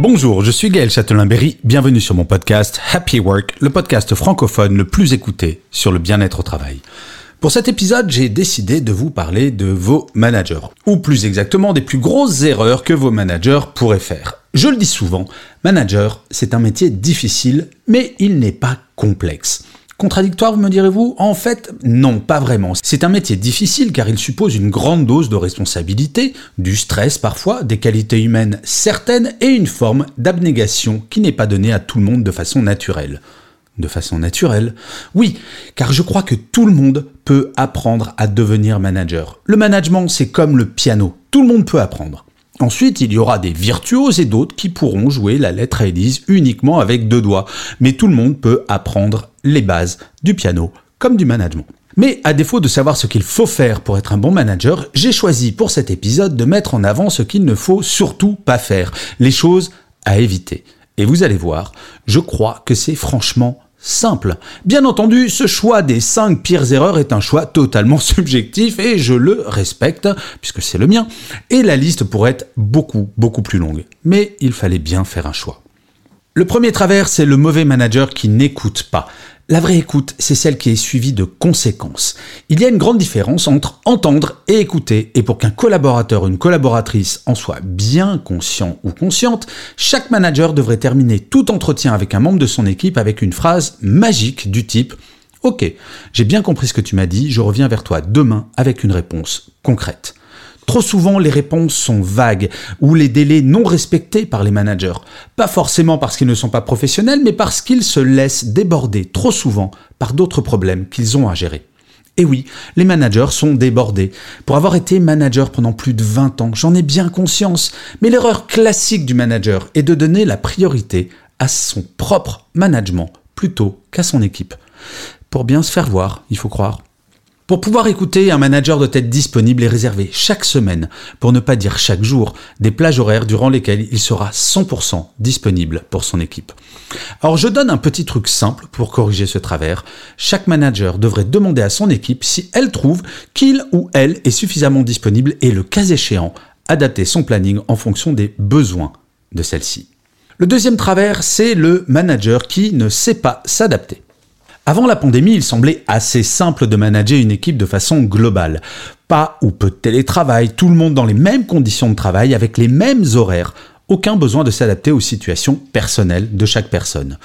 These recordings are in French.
Bonjour, je suis Gaël Châtelain-Berry, bienvenue sur mon podcast Happy Work, le podcast francophone le plus écouté sur le bien-être au travail. Pour cet épisode, j'ai décidé de vous parler de vos managers, ou plus exactement des plus grosses erreurs que vos managers pourraient faire. Je le dis souvent, manager, c'est un métier difficile, mais il n'est pas complexe. Contradictoire, me direz-vous? En fait, non, pas vraiment. C'est un métier difficile car il suppose une grande dose de responsabilité, du stress parfois, des qualités humaines certaines et une forme d'abnégation qui n'est pas donnée à tout le monde de façon naturelle. De façon naturelle Oui, car je crois que tout le monde peut apprendre à devenir manager. Le management, c'est comme le piano. Tout le monde peut apprendre. Ensuite, il y aura des virtuoses et d'autres qui pourront jouer la lettre à Élise uniquement avec deux doigts. Mais tout le monde peut apprendre les bases du piano comme du management. Mais à défaut de savoir ce qu'il faut faire pour être un bon manager, j'ai choisi pour cet épisode de mettre en avant ce qu'il ne faut surtout pas faire, les choses à éviter. Et vous allez voir, je crois que c'est franchement simple. Bien entendu, ce choix des 5 pires erreurs est un choix totalement subjectif et je le respecte puisque c'est le mien. Et la liste pourrait être beaucoup, beaucoup plus longue. Mais il fallait bien faire un choix. Le premier travers, c'est le mauvais manager qui n'écoute pas. La vraie écoute, c'est celle qui est suivie de conséquences. Il y a une grande différence entre entendre et écouter, et pour qu'un collaborateur ou une collaboratrice en soit bien conscient ou consciente, chaque manager devrait terminer tout entretien avec un membre de son équipe avec une phrase magique du type Ok, j'ai bien compris ce que tu m'as dit, je reviens vers toi demain avec une réponse concrète. Trop souvent, les réponses sont vagues ou les délais non respectés par les managers. Pas forcément parce qu'ils ne sont pas professionnels, mais parce qu'ils se laissent déborder trop souvent par d'autres problèmes qu'ils ont à gérer. Et oui, les managers sont débordés. Pour avoir été manager pendant plus de 20 ans, j'en ai bien conscience. Mais l'erreur classique du manager est de donner la priorité à son propre management plutôt qu'à son équipe. Pour bien se faire voir, il faut croire. Pour pouvoir écouter, un manager doit être disponible et réserver chaque semaine, pour ne pas dire chaque jour, des plages horaires durant lesquelles il sera 100% disponible pour son équipe. Alors je donne un petit truc simple pour corriger ce travers. Chaque manager devrait demander à son équipe si elle trouve qu'il ou elle est suffisamment disponible et le cas échéant, adapter son planning en fonction des besoins de celle-ci. Le deuxième travers, c'est le manager qui ne sait pas s'adapter. Avant la pandémie, il semblait assez simple de manager une équipe de façon globale. Pas ou peu de télétravail, tout le monde dans les mêmes conditions de travail, avec les mêmes horaires, aucun besoin de s'adapter aux situations personnelles de chaque personne.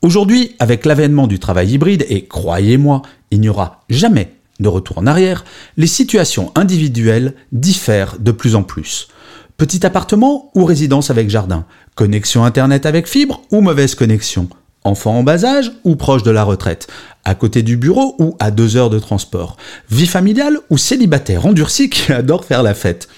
Aujourd'hui, avec l'avènement du travail hybride, et croyez-moi, il n'y aura jamais de retour en arrière, les situations individuelles diffèrent de plus en plus. Petit appartement ou résidence avec jardin, connexion Internet avec fibre ou mauvaise connexion, Enfant en bas âge ou proche de la retraite À côté du bureau ou à deux heures de transport Vie familiale ou célibataire endurci qui adore faire la fête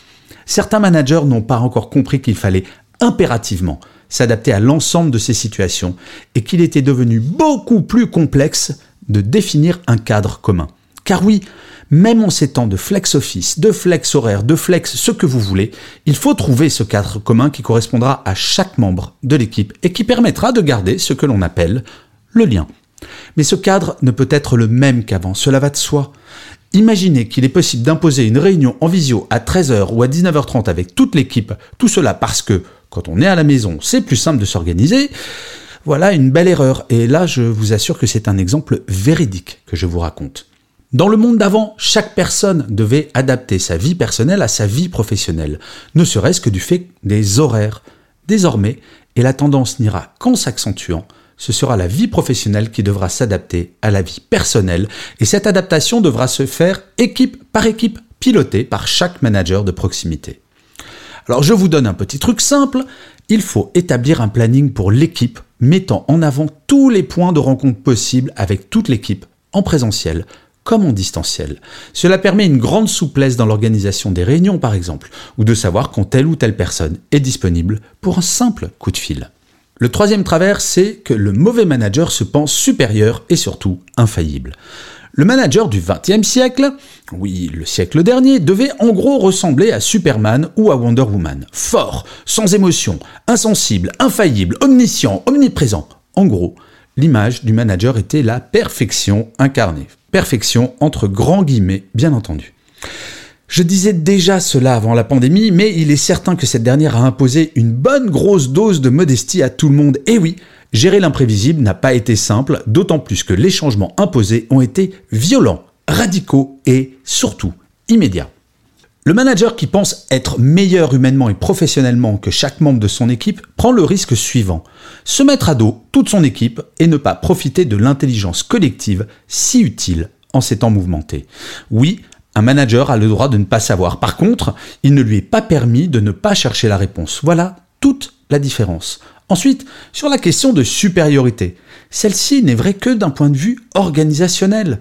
Certains managers n'ont pas encore compris qu'il fallait impérativement s'adapter à l'ensemble de ces situations et qu'il était devenu beaucoup plus complexe de définir un cadre commun. Car oui, même en ces temps de flex office, de flex horaire, de flex ce que vous voulez, il faut trouver ce cadre commun qui correspondra à chaque membre de l'équipe et qui permettra de garder ce que l'on appelle le lien. Mais ce cadre ne peut être le même qu'avant, cela va de soi. Imaginez qu'il est possible d'imposer une réunion en visio à 13h ou à 19h30 avec toute l'équipe, tout cela parce que, quand on est à la maison, c'est plus simple de s'organiser. Voilà une belle erreur, et là je vous assure que c'est un exemple véridique que je vous raconte. Dans le monde d'avant, chaque personne devait adapter sa vie personnelle à sa vie professionnelle, ne serait-ce que du fait des horaires. Désormais, et la tendance n'ira qu'en s'accentuant, ce sera la vie professionnelle qui devra s'adapter à la vie personnelle, et cette adaptation devra se faire équipe par équipe, pilotée par chaque manager de proximité. Alors je vous donne un petit truc simple, il faut établir un planning pour l'équipe mettant en avant tous les points de rencontre possibles avec toute l'équipe en présentiel comme en distanciel. Cela permet une grande souplesse dans l'organisation des réunions par exemple, ou de savoir quand telle ou telle personne est disponible pour un simple coup de fil. Le troisième travers, c'est que le mauvais manager se pense supérieur et surtout infaillible. Le manager du XXe siècle, oui, le siècle dernier, devait en gros ressembler à Superman ou à Wonder Woman. Fort, sans émotion, insensible, infaillible, omniscient, omniprésent. En gros, l'image du manager était la perfection incarnée. Perfection entre grands guillemets, bien entendu. Je disais déjà cela avant la pandémie, mais il est certain que cette dernière a imposé une bonne grosse dose de modestie à tout le monde. Et oui, gérer l'imprévisible n'a pas été simple, d'autant plus que les changements imposés ont été violents, radicaux et surtout immédiats. Le manager qui pense être meilleur humainement et professionnellement que chaque membre de son équipe prend le risque suivant. Se mettre à dos toute son équipe et ne pas profiter de l'intelligence collective si utile en ces temps mouvementés. Oui, un manager a le droit de ne pas savoir. Par contre, il ne lui est pas permis de ne pas chercher la réponse. Voilà toute la différence. Ensuite, sur la question de supériorité, celle-ci n'est vraie que d'un point de vue organisationnel.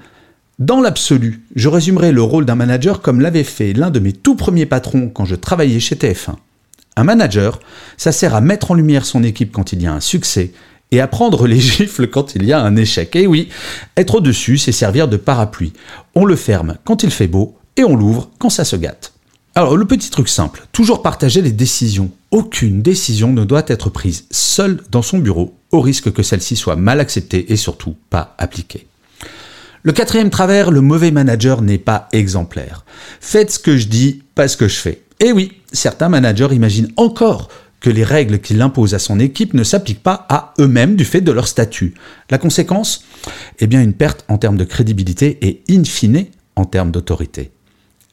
Dans l'absolu, je résumerai le rôle d'un manager comme l'avait fait l'un de mes tout premiers patrons quand je travaillais chez TF1. Un manager, ça sert à mettre en lumière son équipe quand il y a un succès et à prendre les gifles quand il y a un échec. Et oui, être au-dessus, c'est servir de parapluie. On le ferme quand il fait beau et on l'ouvre quand ça se gâte. Alors le petit truc simple, toujours partager les décisions. Aucune décision ne doit être prise seule dans son bureau, au risque que celle-ci soit mal acceptée et surtout pas appliquée. Le quatrième travers, le mauvais manager n'est pas exemplaire. Faites ce que je dis, pas ce que je fais. Et oui, certains managers imaginent encore que les règles qu'il impose à son équipe ne s'appliquent pas à eux-mêmes du fait de leur statut. La conséquence? Eh bien une perte en termes de crédibilité et in fine en termes d'autorité.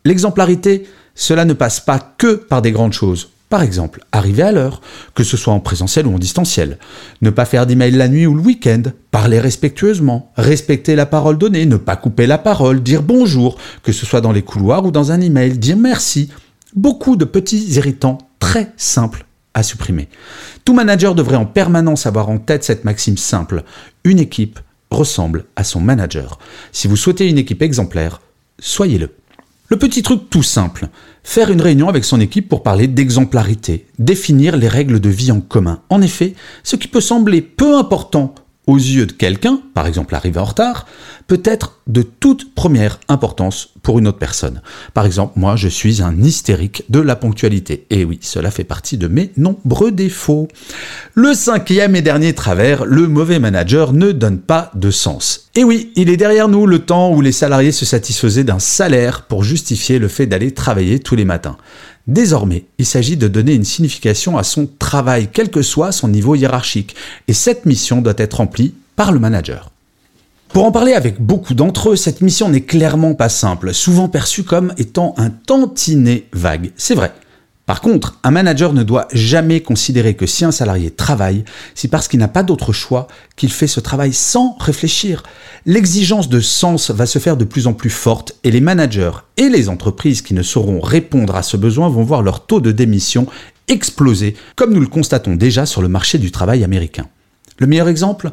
L'exemplarité, cela ne passe pas que par des grandes choses. Par exemple, arriver à l'heure, que ce soit en présentiel ou en distanciel. Ne pas faire d'email la nuit ou le week-end. Parler respectueusement. Respecter la parole donnée. Ne pas couper la parole. Dire bonjour, que ce soit dans les couloirs ou dans un email. Dire merci. Beaucoup de petits irritants très simples à supprimer. Tout manager devrait en permanence avoir en tête cette maxime simple. Une équipe ressemble à son manager. Si vous souhaitez une équipe exemplaire, soyez-le. Le petit truc tout simple, faire une réunion avec son équipe pour parler d'exemplarité, définir les règles de vie en commun. En effet, ce qui peut sembler peu important aux yeux de quelqu'un, par exemple arrivé en retard, peut être de toute première importance pour une autre personne. Par exemple, moi, je suis un hystérique de la ponctualité. Et oui, cela fait partie de mes nombreux défauts. Le cinquième et dernier travers, le mauvais manager ne donne pas de sens. Et oui, il est derrière nous le temps où les salariés se satisfaisaient d'un salaire pour justifier le fait d'aller travailler tous les matins. Désormais, il s'agit de donner une signification à son travail, quel que soit son niveau hiérarchique, et cette mission doit être remplie par le manager. Pour en parler avec beaucoup d'entre eux, cette mission n'est clairement pas simple, souvent perçue comme étant un tantinet vague. C'est vrai, par contre, un manager ne doit jamais considérer que si un salarié travaille, c'est parce qu'il n'a pas d'autre choix qu'il fait ce travail sans réfléchir. L'exigence de sens va se faire de plus en plus forte et les managers et les entreprises qui ne sauront répondre à ce besoin vont voir leur taux de démission exploser, comme nous le constatons déjà sur le marché du travail américain. Le meilleur exemple,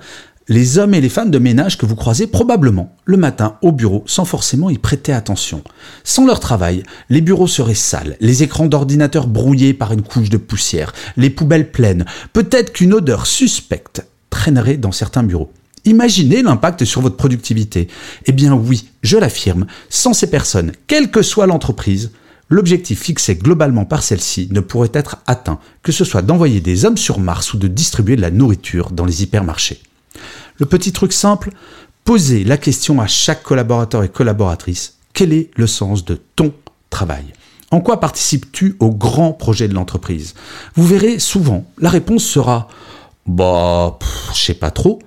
les hommes et les femmes de ménage que vous croisez probablement le matin au bureau sans forcément y prêter attention. Sans leur travail, les bureaux seraient sales, les écrans d'ordinateur brouillés par une couche de poussière, les poubelles pleines, peut-être qu'une odeur suspecte traînerait dans certains bureaux. Imaginez l'impact sur votre productivité. Eh bien oui, je l'affirme, sans ces personnes, quelle que soit l'entreprise, l'objectif fixé globalement par celle-ci ne pourrait être atteint, que ce soit d'envoyer des hommes sur Mars ou de distribuer de la nourriture dans les hypermarchés. Le petit truc simple, posez la question à chaque collaborateur et collaboratrice. Quel est le sens de ton travail? En quoi participes-tu au grand projet de l'entreprise? Vous verrez souvent, la réponse sera Bah, je sais pas trop.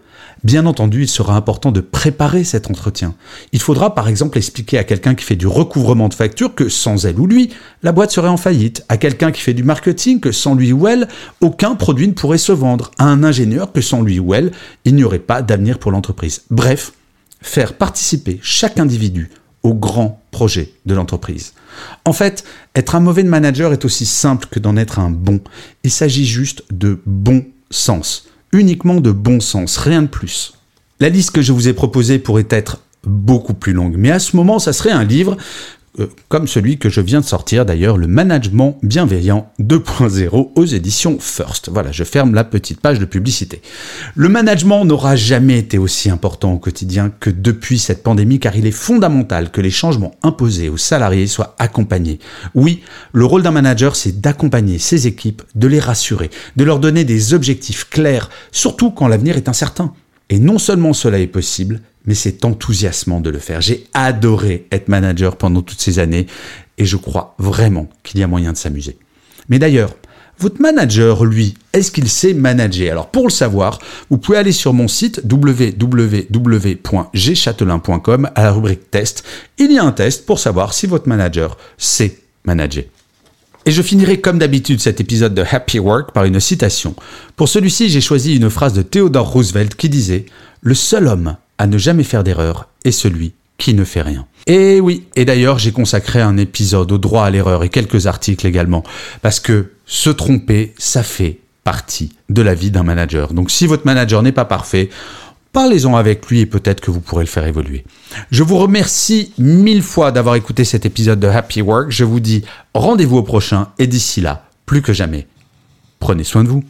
Bien entendu, il sera important de préparer cet entretien. Il faudra par exemple expliquer à quelqu'un qui fait du recouvrement de factures que sans elle ou lui, la boîte serait en faillite, à quelqu'un qui fait du marketing que sans lui ou elle, aucun produit ne pourrait se vendre, à un ingénieur que sans lui ou elle, il n'y aurait pas d'avenir pour l'entreprise. Bref, faire participer chaque individu au grand projet de l'entreprise. En fait, être un mauvais manager est aussi simple que d'en être un bon. Il s'agit juste de bon sens uniquement de bon sens, rien de plus. La liste que je vous ai proposée pourrait être beaucoup plus longue. Mais à ce moment, ça serait un livre euh, comme celui que je viens de sortir d'ailleurs, le management bienveillant 2.0 aux éditions First. Voilà, je ferme la petite page de publicité. Le management n'aura jamais été aussi important au quotidien que depuis cette pandémie car il est fondamental que les changements imposés aux salariés soient accompagnés. Oui, le rôle d'un manager c'est d'accompagner ses équipes, de les rassurer, de leur donner des objectifs clairs, surtout quand l'avenir est incertain. Et non seulement cela est possible, mais c'est enthousiasmant de le faire. J'ai adoré être manager pendant toutes ces années et je crois vraiment qu'il y a moyen de s'amuser. Mais d'ailleurs, votre manager, lui, est-ce qu'il sait manager? Alors pour le savoir, vous pouvez aller sur mon site www.gchatelain.com à la rubrique test. Il y a un test pour savoir si votre manager sait manager. Et je finirai comme d'habitude cet épisode de Happy Work par une citation. Pour celui-ci, j'ai choisi une phrase de Theodore Roosevelt qui disait ⁇ Le seul homme à ne jamais faire d'erreur est celui qui ne fait rien. Et oui, et d'ailleurs j'ai consacré un épisode au droit à l'erreur et quelques articles également, parce que se tromper, ça fait partie de la vie d'un manager. Donc si votre manager n'est pas parfait, parlez-en avec lui et peut-être que vous pourrez le faire évoluer. Je vous remercie mille fois d'avoir écouté cet épisode de Happy Work. Je vous dis rendez-vous au prochain et d'ici là, plus que jamais, prenez soin de vous.